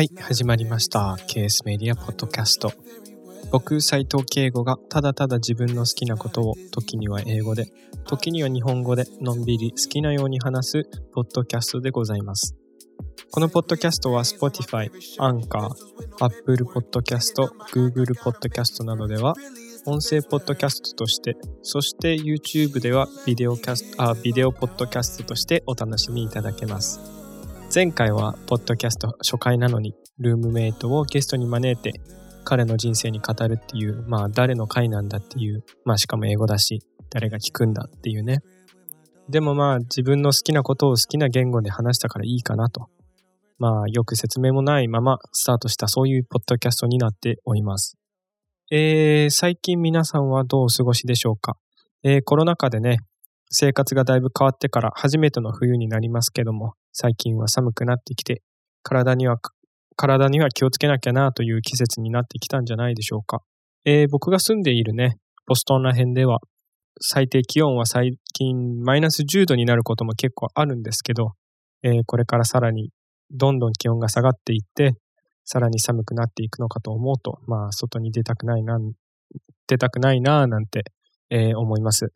はい、始まりました。ケースメディアポッドキャスト。僕、斉藤慶吾がただただ自分の好きなことを時には英語で、時には日本語でのんびり好きなように話すポッドキャストでございます。このポッドキャストは Spotify、Anchor、Apple Podcast、Google Podcast などでは音声ポッドキャストとして、そして YouTube ではビデオキャスト、あ、ビデオポッドキャストとしてお楽しみいただけます。前回はポッドキャスト初回なのにルームメイトをゲストに招いて彼の人生に語るっていうまあ誰の回なんだっていうまあしかも英語だし誰が聞くんだっていうね。でもまあ自分の好きなことを好きな言語で話したからいいかなと。まあよく説明もないままスタートしたそういうポッドキャストになっております。えー、最近皆さんはどうお過ごしでしょうか？えー、コロナ禍でね生活がだいぶ変わってから初めての冬になりますけども最近は寒くなってきて、体には、体には気をつけなきゃなという季節になってきたんじゃないでしょうか。えー、僕が住んでいるね、ボストンら辺では、最低気温は最近マイナス10度になることも結構あるんですけど、えー、これからさらにどんどん気温が下がっていって、さらに寒くなっていくのかと思うと、まあ、外に出たくないな、出たくないな、なんて、えー、思います。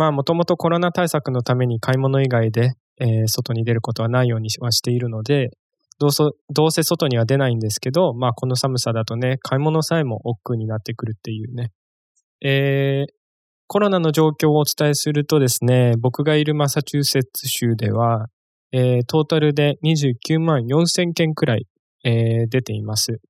まあ、もともとコロナ対策のために買い物以外で、えー、外に出ることはないようにはしているので、どうそどうせ外には出ないんですけど、まあこの寒さだとね、買い物さえも億劫になってくるっていうね。えー、コロナの状況をお伝えするとですね、僕がいるマサチューセッツ州では、えー、トータルで29万4000件くらい、えー、出ています。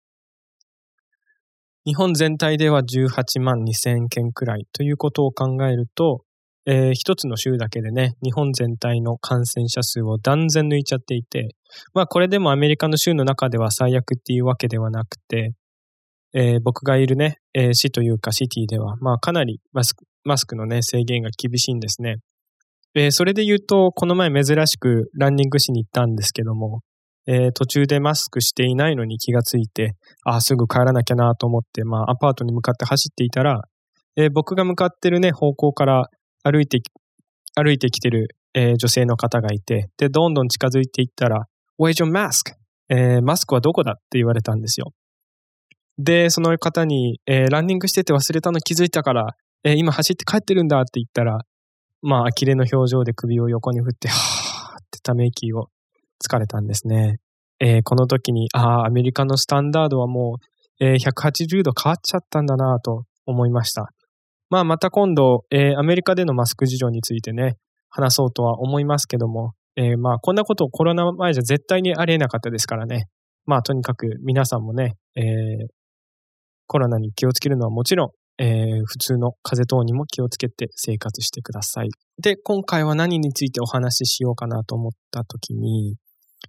日本全体では18万2000件くらいということを考えると、えー、一つの州だけでね、日本全体の感染者数を断然抜いちゃっていて、まあこれでもアメリカの州の中では最悪っていうわけではなくて、えー、僕がいるね、えー、市というかシティでは、まあかなりマスクマスクのね、制限が厳しいんですね。えー、それで言うと、この前珍しくランニングしに行ったんですけども、えー、途中でマスクしていないのに気がついて、あ、すぐ帰らなきゃなと思って、まあアパートに向かって走っていたら、えー、僕が向かってるね、方向から歩いて、歩いてきてる、えー、女性の方がいて、で、どんどん近づいていったら、Where's your mask? えー、マスクはどこだ？って言われたんですよ。で、その方に、えー、ランニングしてて忘れたの気づいたから、えー、今走って帰ってるんだって言ったら、まあ、呆れの表情で首を横に振って、はーってため息をつかれたんですね。えー、この時に、ああ、アメリカのスタンダードはもう、えー、180度変わっちゃったんだなと思いました。まあ、また今度、えー、アメリカでのマスク事情についてね、話そうとは思いますけども、えー、まあ、こんなことコロナ前じゃ絶対にありえなかったですからね。まあ、とにかく皆さんもね、えー、コロナに気をつけるのはもちろん、えー、普通の風邪等にも気をつけて生活してください。で、今回は何についてお話ししようかなと思ったときに、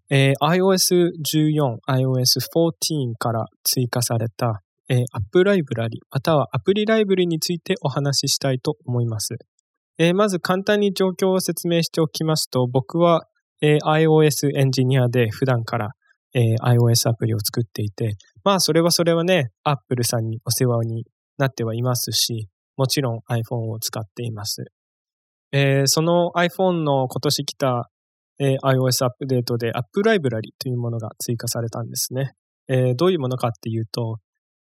えー、iOS14、iOS14 から追加されたえー、アップライブラリ、またはアプリライブリについてお話ししたいと思います。えー、まず簡単に状況を説明しておきますと、僕は、えー、iOS エンジニアで普段から、え iOS アプリを作っていて、まあそれはそれはね、Apple さんにお世話になってはいますし、もちろん iPhone を使っています。えその iPhone の今年来た、え iOS アップデートで App ライブラリというものが追加されたんですね。えどういうものかっていうと、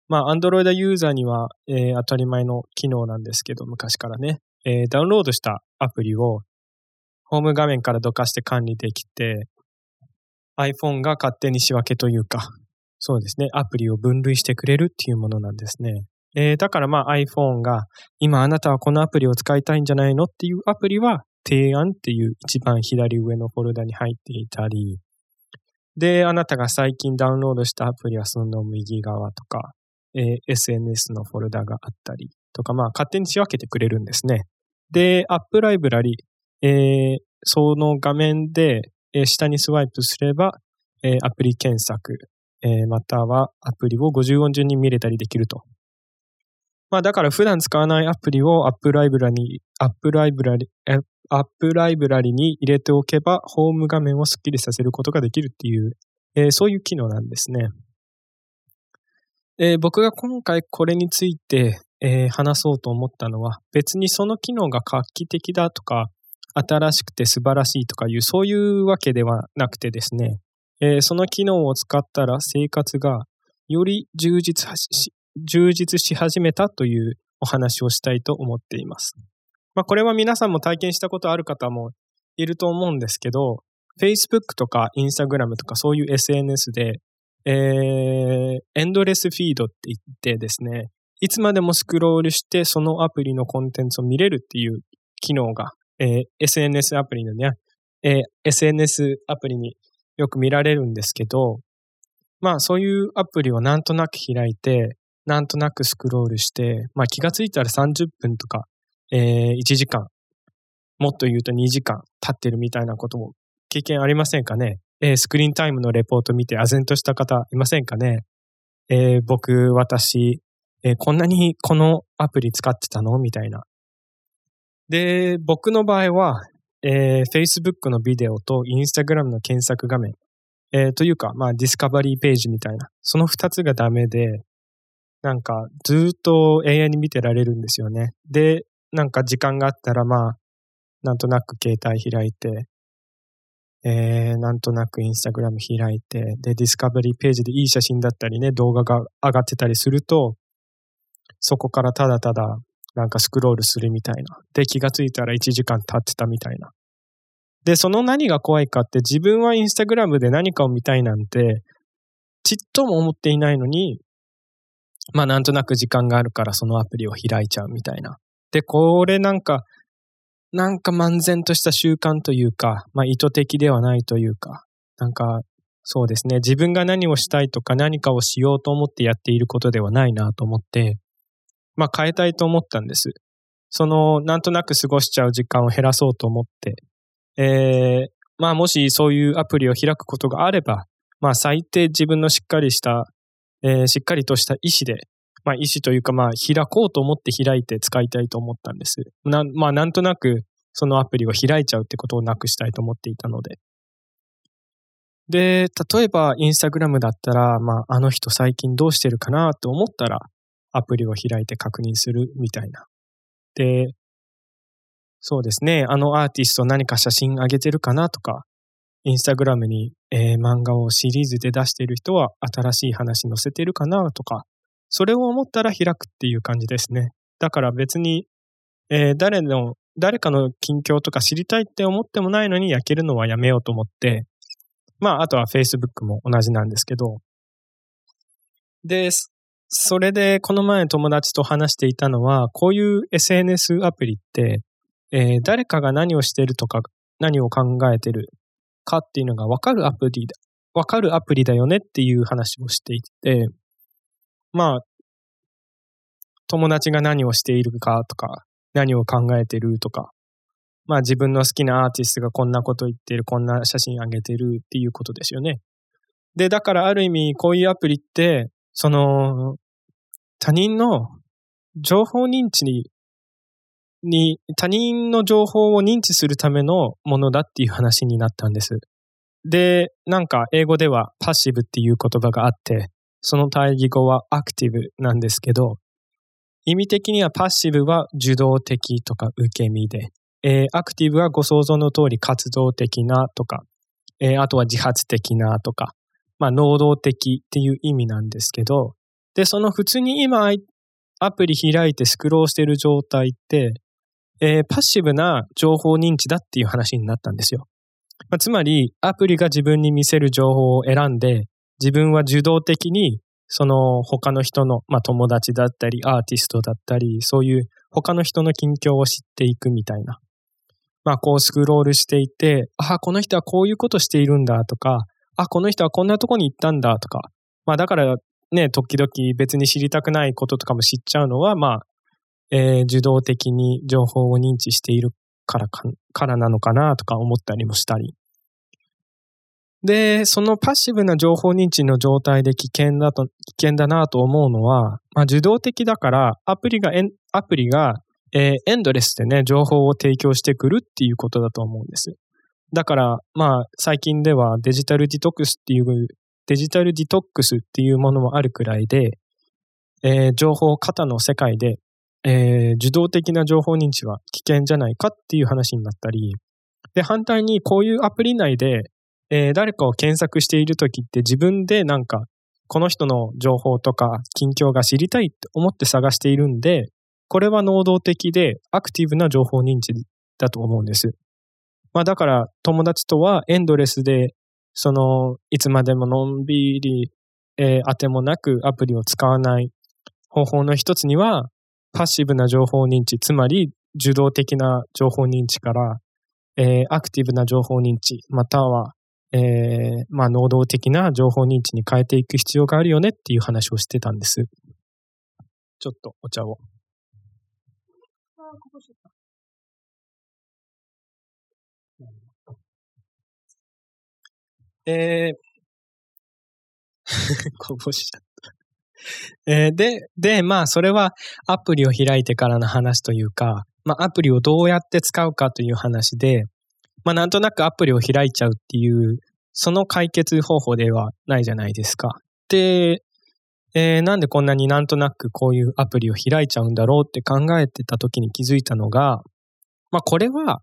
まあ、Android ユーザーには、えー、当たり前の機能なんですけど、昔からね、えー、ダウンロードしたアプリをホーム画面からどかして管理できて、iPhone が勝手に仕分けというか、そうですね、アプリを分類してくれるっていうものなんですね。えー、だからまあ iPhone が、今あなたはこのアプリを使いたいんじゃないのっていうアプリは、提案っていう一番左上のフォルダに入っていたり、で、あなたが最近ダウンロードしたアプリはその右側とか、え、SNS のフォルダがあったりとか、まあ、勝手に仕分けてくれるんですね。で、アップライブラリ、えー、その画面で、え、下にスワイプすれば、え、アプリ検索、え、またはアプリを50音順に見れたりできると。まあ、だから普段使わないアプリをアップライブラリ、アップライブラリ、アップライブラリに入れておけば、ホーム画面をスッキリさせることができるっていう、えー、そういう機能なんですね。えー、僕が今回これについて、えー、話そうと思ったのは別にその機能が画期的だとか新しくて素晴らしいとかいうそういうわけではなくてですね、えー、その機能を使ったら生活がより充実し充実し始めたというお話をしたいと思っています。まあ、これは皆さんも体験したことある方もいると思うんですけど、Facebook とか Instagram とかそういう SNS で、えー、エンドレスフィードって言ってですね、いつまでもスクロールしてそのアプリのコンテンツを見れるっていう機能が、えー、SNS アプリのね、えー、SNS アプリによく見られるんですけど、まあそういうアプリをなんとなく開いて、なんとなくスクロールして、まあ気がついたら30分とか、えー、1時間、もっと言うと2時間経ってるみたいなことも経験ありませんかね？えー、スクリーンタイムのレポート見て唖然とした方いませんかね？えー、僕、私、えー、こんなにこのアプリ使ってたの？みたいな。で、僕の場合は、えー、Facebook のビデオと Instagram の検索画面、えー、というか、まあ、ディスカバリーページみたいな、その二つがダメで、なんか、ずっと永遠に見てられるんですよね。で、なんか時間があったら、まあ、なんとなく携帯開いて、えー、なんとなくインスタグラム開いて、で、ディスカバリーページでいい写真だったりね、動画が上がってたりすると、そこからただただ、なんかスクロールするみたいな。で、気がついたら1時間経ってたみたいな。で、その何が怖いかって自分はインスタグラムで何かを見たいなんて、ちっとも思っていないのに、まあなんとなく時間があるからそのアプリを開いちゃうみたいな。で、これなんか、なんか漫然とした習慣というか、まあ意図的ではないというか、なんかそうですね、自分が何をしたいとか何かをしようと思ってやっていることではないなと思って、まあ変えたいと思ったんです。その、なんとなく過ごしちゃう時間を減らそうと思って、えー、まあもしそういうアプリを開くことがあれば、まあ最低自分のしっかりした、えー、しっかりとした意思で、まあ意思というかまあ開こうと思って開いて使いたいと思ったんです。なまあなんとなくそのアプリを開いちゃうってことをなくしたいと思っていたので。で、例えばインスタグラムだったら、まああの人最近どうしてるかなと思ったら、アプリを開いて確認するみたいな。で、そうですね、あのアーティスト何か写真あげてるかなとか、インスタグラムに、えー、漫画をシリーズで出している人は新しい話載せてるかなとか、それを思ったら開くっていう感じですね。だから別に、えー、誰の、誰かの近況とか知りたいって思ってもないのに焼けるのはやめようと思って、まあ、あとは Facebook も同じなんですけど、で、それでこの前友達と話していたのは、こういう SNS アプリって、えー、誰かが何をしてるとか、何を考えてるかっていうのがわかるアプリだ、わかるアプリだよねっていう話をしていて、まあ、友達が何をしているかとか、何を考えてるとか、まあ自分の好きなアーティストがこんなこと言ってる、こんな写真あげてるっていうことですよね。で、だからある意味こういうアプリって、その、他人の情報認知に、に、他人の情報を認知するためのものだっていう話になったんです。で、なんか英語ではパッシブっていう言葉があって、その対義語はアクティブなんですけど、意味的にはパッシブは受動的とか受け身で、えー、アクティブはご想像の通り活動的なとか、えー、あとは自発的なとか、まあ、能動的っていう意味なんですけど、で、その普通に今アプリ開いてスクロールしてる状態って、えー、パッシブな情報認知だっていう話になったんですよ。まあ、つまり、アプリが自分に見せる情報を選んで、自分は受動的に、その他の人の、まあ、友達だったり、アーティストだったり、そういう他の人の近況を知っていくみたいな。まあ、こうスクロールしていて、ああ、この人はこういうことしているんだとか、あ、この人はこんなとこに行ったんだとか、まあだからね、時々別に知りたくないこととかも知っちゃうのは、まあ、えー、受動的に情報を認知しているからか、からなのかなとか思ったりもしたり。で、そのパッシブな情報認知の状態で危険だと、危険だなと思うのは、まあ受動的だからアプリが、アプリが、えー、エンドレスでね、情報を提供してくるっていうことだと思うんです。だから、まあ、最近ではデジタルディトックスっていう、デジタルディトックスっていうものもあるくらいで、えー、情報過多の世界で、えー、受動的な情報認知は危険じゃないかっていう話になったり、で、反対にこういうアプリ内で、えー、誰かを検索しているときって自分でなんか、この人の情報とか近況が知りたいって思って探しているんで、これは能動的でアクティブな情報認知だと思うんです。まあだから友達とはエンドレスで、その、いつまでものんびり、えー、当てもなくアプリを使わない方法の一つには、パッシブな情報認知、つまり受動的な情報認知から、えー、アクティブな情報認知、または、えー、まあ、能動的な情報認知に変えていく必要があるよねっていう話をしてたんです。ちょっとお茶を。えー、こぼしちゃった。えー、で、で、まあ、それはアプリを開いてからの話というか、まあ、アプリをどうやって使うかという話で、まあ、なんとなくアプリを開いちゃうっていう、その解決方法ではないじゃないですか。で、えー、なんでこんなになんとなくこういうアプリを開いちゃうんだろうって考えてた時に気づいたのが、まあ、これは、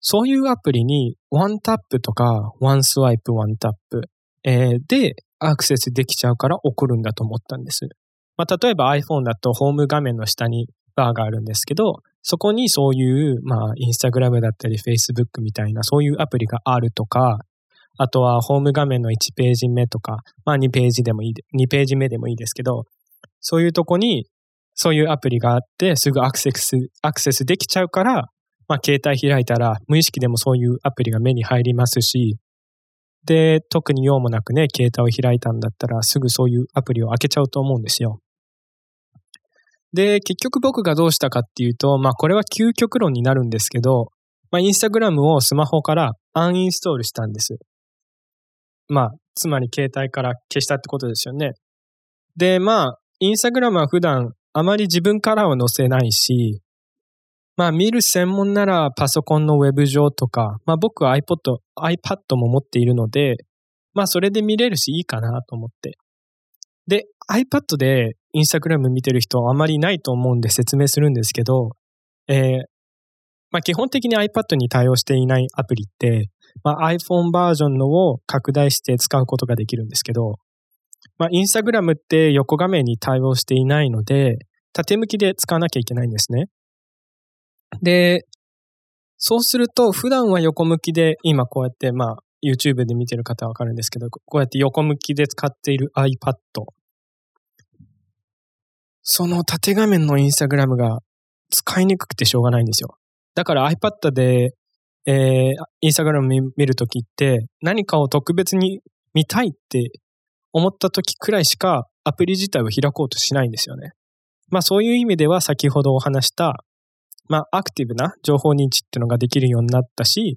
そういうアプリにワンタップとかワンスワイプワンタップ、えー、でアクセスできちゃうから起こるんだと思ったんです。まあ、例えば iPhone だとホーム画面の下にバーがあるんですけど、そこにそういう、まあ、インスタグラムだったり、Facebook みたいな、そういうアプリがあるとか、あとは、ホーム画面の1ページ目とか、まあ、2ページでもいい、2ページ目でもいいですけど、そういうとこに、そういうアプリがあって、すぐアクセス、アクセスできちゃうから、まあ、携帯開いたら、無意識でもそういうアプリが目に入りますし、で、特に用もなくね、携帯を開いたんだったら、すぐそういうアプリを開けちゃうと思うんですよ。で、結局僕がどうしたかっていうと、まあこれは究極論になるんですけど、まあインスタグラムをスマホからアンインストールしたんです。まあ、つまり携帯から消したってことですよね。で、まあ、インスタグラムは普段あまり自分からは載せないし、まあ見る専門ならパソコンのウェブ上とか、まあ僕は iPod、iPad も持っているので、まあそれで見れるしいいかなと思って。で、iPad でインスタグラム見てる人はあまりないと思うんで説明するんですけど、えー、まあ、基本的に iPad に対応していないアプリって、まあ、iPhone バージョンのを拡大して使うことができるんですけど、まあ、インスタグラムって横画面に対応していないので、縦向きで使わなきゃいけないんですね。で、そうすると、普段は横向きで、今こうやって、まあ、YouTube で見てる方はわかるんですけど、こうやって横向きで使っている iPad。その縦画面のインスタグラムが使いにくくてしょうがないんですよ。だから iPad で、えー、インスタグラム見るときって、何かを特別に見たいって思ったときくらいしかアプリ自体を開こうとしないんですよね。まあそういう意味では先ほどお話した、まあアクティブな情報認知っていうのができるようになったし、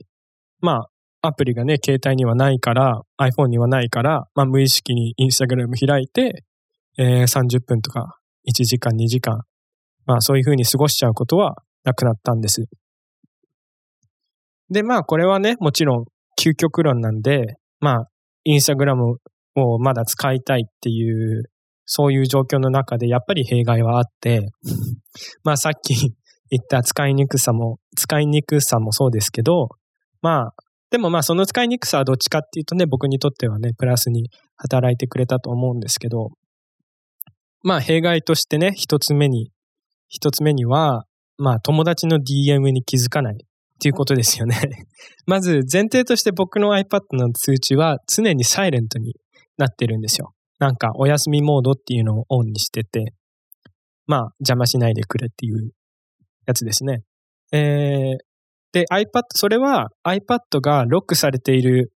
まあアプリがね、携帯にはないから、iPhone にはないから、まあ、無意識にインスタグラム開いて、えー、30分とか1時間、2時間、まあそういうふうに過ごしちゃうことはなくなったんです。で、まあこれはね、もちろん究極論なんで、まあインスタグラムをまだ使いたいっていう、そういう状況の中でやっぱり弊害はあって、まあさっき言った使いにくさも、使いにくさもそうですけど、まあでもまあその使いにくさはどっちかっていうとね、僕にとってはね、プラスに働いてくれたと思うんですけど、まあ弊害としてね、一つ目に、一つ目には、まあ友達の DM に気づかないっていうことですよね。まず前提として僕の iPad の通知は常にサイレントになってるんですよ。なんかお休みモードっていうのをオンにしてて、まあ邪魔しないでくれっていうやつですね。えー、で、iPad、それは iPad がロックされている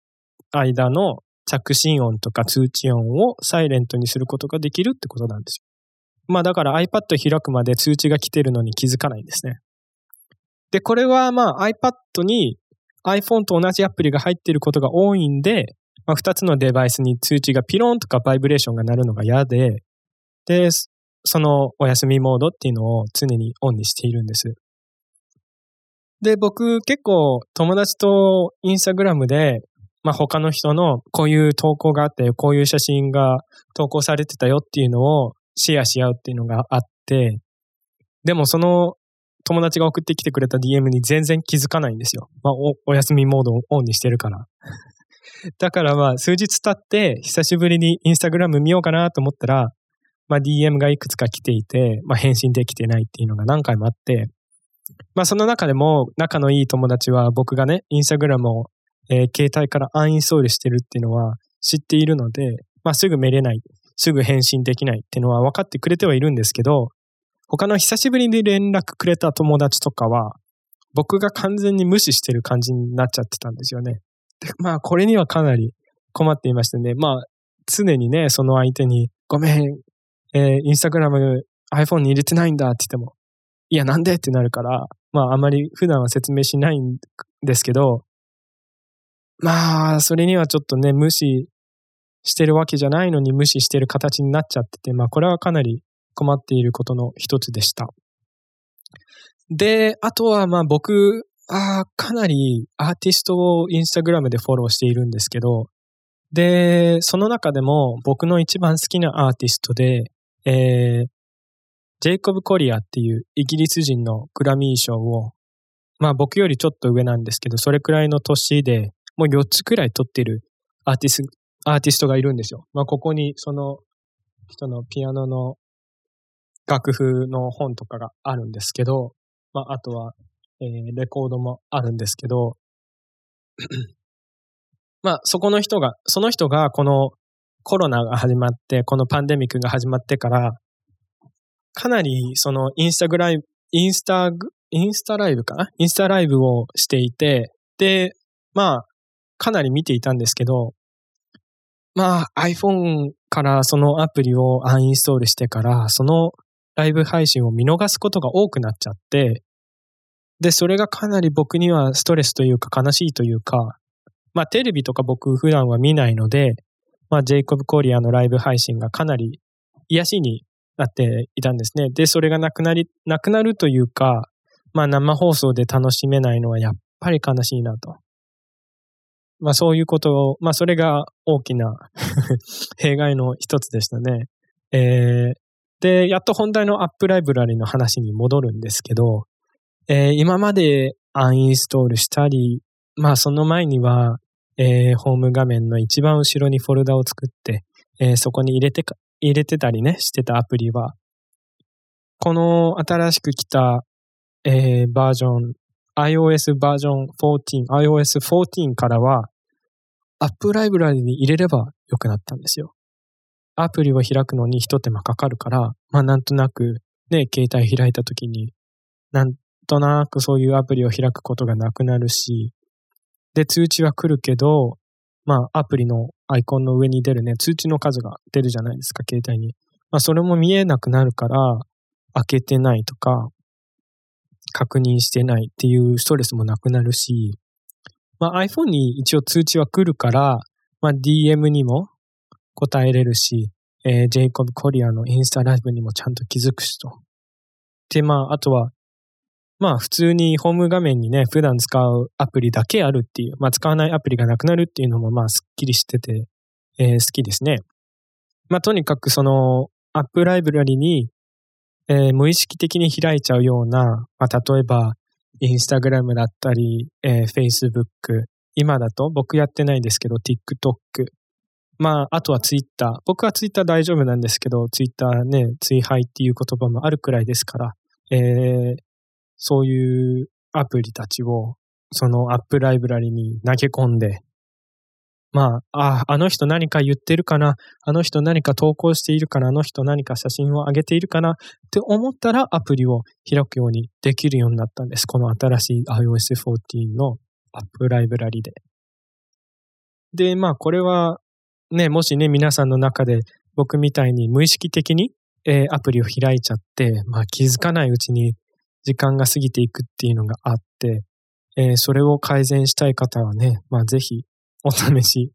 間の着信音とか通知音をサイレントにすることができるってことなんですよ。まあだから iPad 開くまで通知が来てるのに気づかないんですね。で、これはまあ iPad に iPhone と同じアプリが入っていることが多いんで、まあ、2つのデバイスに通知がピロンとかバイブレーションが鳴るのが嫌で、で、そのお休みモードっていうのを常にオンにしているんです。で、僕結構友達とインスタグラムで、まあ他の人のこういう投稿があって、こういう写真が投稿されてたよっていうのをシェアし合うっていうのがあって、でもその友達が送ってきてくれた DM に全然気づかないんですよ。まあお、お休みモードをオンにしてるから。だからまあ、数日経って、久しぶりにインスタグラム見ようかなと思ったら、まあ DM がいくつか来ていて、まあ返信できてないっていうのが何回もあって、まあその中でも仲のいい友達は僕がね、インスタグラムを、えー、携帯からアンインストールしてるっていうのは知っているので、まあすぐ見れない、すぐ返信できないっていうのは分かってくれてはいるんですけど、他の久しぶりに連絡くれた友達とかは、僕が完全に無視してる感じになっちゃってたんですよね。でまあこれにはかなり困っていましてね、まあ常にね、その相手に、ごめん、えー、インスタグラム iPhone に入れてないんだって言っても、いや、なんで？ってなるから、まあ、あまり普段は説明しないんですけど、まあ、それにはちょっとね、無視してるわけじゃないのに無視してる形になっちゃってて、まあ、これはかなり困っていることの一つでした。で、あとは、まあ、僕、ああかなりアーティストをインスタグラムでフォローしているんですけど、で、その中でも僕の一番好きなアーティストで、えー、ジェイコブ・コリアっていうイギリス人のグラミー賞を、まあ僕よりちょっと上なんですけど、それくらいの年でもう4つくらい取ってるアーティスアーティストがいるんですよ。まあここにその人のピアノの楽譜の本とかがあるんですけど、まああとは、えー、レコードもあるんですけど、まあそこの人が、その人がこのコロナが始まって、このパンデミックが始まってから、かなりそのインスタグライブ、インスタ、インスタライブかな？インスタライブをしていて、で、まあ、かなり見ていたんですけど、まあ iPhone からそのアプリをアンインストールしてから、そのライブ配信を見逃すことが多くなっちゃって、で、それがかなり僕にはストレスというか悲しいというか、まあテレビとか僕普段は見ないので、まあジェイコブ・コリアのライブ配信がかなり癒しになっていたんですね。で、それがなくなり、なくなるというか、まあ生放送で楽しめないのはやっぱり悲しいなと。まあそういうことを、まあそれが大きな 弊害の一つでしたね。えー、で、やっと本題のアップライブラリの話に戻るんですけど、えー、今までアンインストールしたり、まあその前には、えー、ホーム画面の一番後ろにフォルダを作って、えー、そこに入れてか入れてたりね、してたアプリは、この新しく来た、えー、バージョン、iOS バージョン14、iOS 14からは、アップライブラリに入れれば良くなったんですよ。アプリを開くのに一手間かかるから、まあなんとなくね、携帯開いた時に、なんとなくそういうアプリを開くことがなくなるし、で、通知は来るけど、まあ、アプリのアイコンの上に出るね、通知の数が出るじゃないですか、携帯に。まあ、それも見えなくなるから、開けてないとか、確認してないっていうストレスもなくなるし、まあ、iPhone に一応通知は来るから、まあ、DM にも答えれるし、えー、ジェイコブ・コリアのインスタライブにもちゃんと気づくしと。で、まあ、あとは、まあ普通にホーム画面にね、普段使うアプリだけあるっていう、まあ使わないアプリがなくなるっていうのもまあスッキリしてて、えー、好きですね。まあとにかくそのアップライブラリに、えー、無意識的に開いちゃうような、まあ例えばインスタグラムだったり、えー、Facebook、今だと僕やってないですけど TikTok、まあ、あとはツイッター。僕はツイッター大丈夫なんですけど、ツイッターね、追廃っていう言葉もあるくらいですから、えー、そういうアプリたちを、そのアップライブラリに投げ込んで、まあ、あ、あの人何か言ってるかな、あの人何か投稿しているかな、あの人何か写真を上げているかな？って思ったらアプリを開くようにできるようになったんです。この新しい iOS14 のアップライブラリで。で、まあこれはね、もしね、皆さんの中で僕みたいに無意識的に、えー、アプリを開いちゃって、まあ気づかないうちに時間が過ぎていくっていうのがあって、えー、それを改善したい方はね、まあぜひお試し、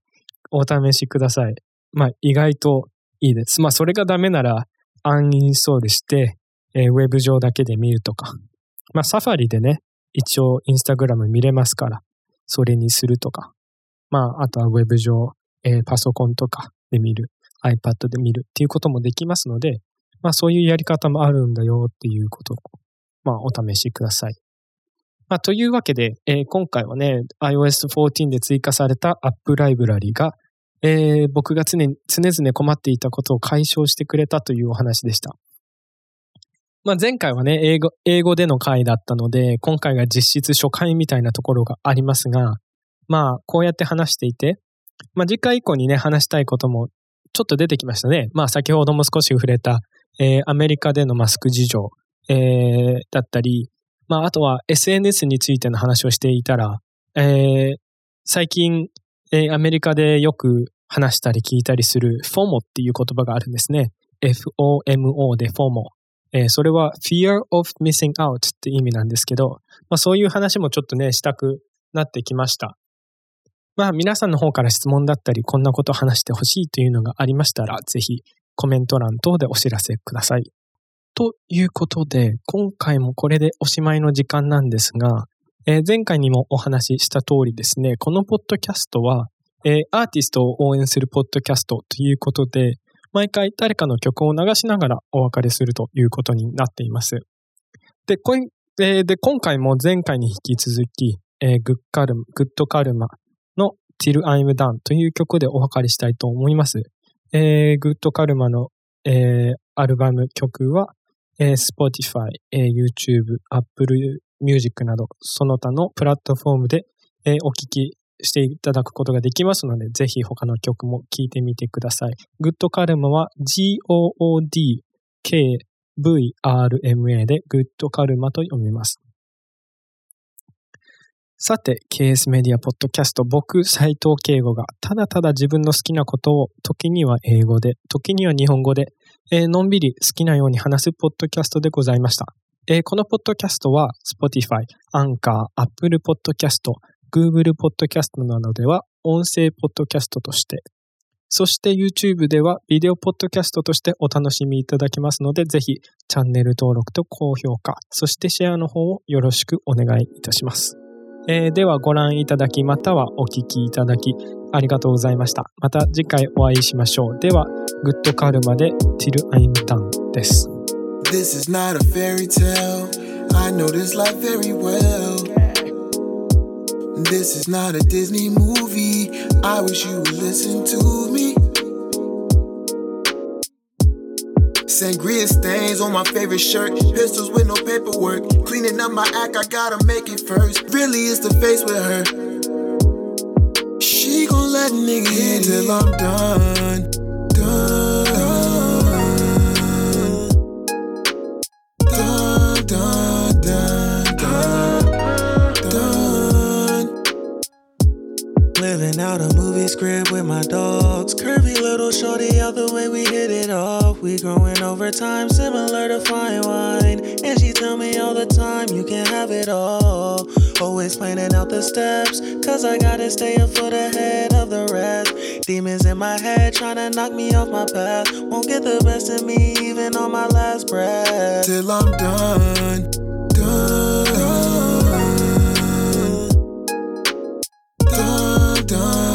お試しください。まあ意外といいです。まあそれがダメならアンインストールして、えー、ウェブ上だけで見るとか。まあサファリでね、一応インスタグラム見れますから、それにするとか。まああとはウェブ上、えー、パソコンとかで見る、iPad で見るっていうこともできますので、まあそういうやり方もあるんだよっていうことをまあ、お試しください。まあ、というわけで、えー今回はね、iOS14 で追加された App ライブラリが、えー僕が常々困っていたことを解消してくれたというお話でした。まあ、前回はね、英語、英語での回だったので、今回が実質初回みたいなところがありますが、まあ、こうやって話していて、まあ、次回以降にね、話したいこともちょっと出てきましたね。まあ、先ほども少し触れた、えーアメリカでのマスク事情、えーだったり、まあ、あとは SNS についての話をしていたら、えー最近、えーアメリカでよく話したり聞いたりする FOMO っていう言葉があるんですね。FOMO で FOMO。えーそれは Fear of Missing Out って意味なんですけど、まあ、そういう話もちょっとね、したくなってきました。まあ皆さんの方から質問だったり、こんなこと話してほしいというのがありましたら、ぜひコメント欄等でお知らせください。ということで、今回もこれでおしまいの時間なんですが、えー前回にもお話しした通りですね、このポッドキャストは、えーアーティストを応援するポッドキャストということで、毎回誰かの曲を流しながらお別れするということになっています。で、こえーで今回も前回に引き続き、えーグッカルム、グッドカルマの Till I'm Done という曲でお別れしたいと思います。えーグッドカルマの、えーアルバム曲は、えー Spotify、えー YouTube、Apple Music など、その他のプラットフォームで、えーお聴きしていただくことができますので、ぜひ他の曲も聴いてみてください。グッドカルマは G-O-O-D-K-V-R-M-A でグッドカルマと読みます。さて、KS メディアポッドキャスト、僕、斉藤慶吾が、ただただ自分の好きなことを、時には英語で、時には日本語で、えーのんびり好きなように話すポッドキャストでございました。えーこのポッドキャストは、Spotify、Anchor、Apple Podcast、Google Podcast などでは、音声ポッドキャストとして、そして YouTube ではビデオポッドキャストとしてお楽しみいただけますので、ぜひチャンネル登録と高評価、そしてシェアの方をよろしくお願いいたします。えーではご覧いただきまたはお聞きいただきありがとうございました。また次回お会いしましょう。では、グッドカルマで Till I'm Done です。This is not a fairy tale. I know this life very well. This is not a Disney movie. I wish you would listen to me. Sangria stains on my favorite shirt. Pistols with no paperwork. Cleaning up my act, I gotta make it first. Really, it's the face with her. She gon' let nigga hit till I'm done. Done. Dun, dun, Living out a movie script with my dogs. Curvy little shorty out the way we hit it off. We growing over time, similar to fine wine. And she tell me all the time, you can have it all. Always planning out the steps, cause I gotta stay a foot ahead of the rest. Demons in my head trying to knock me off my path. Won't get the best of me even on my last breath. Till I'm done. done.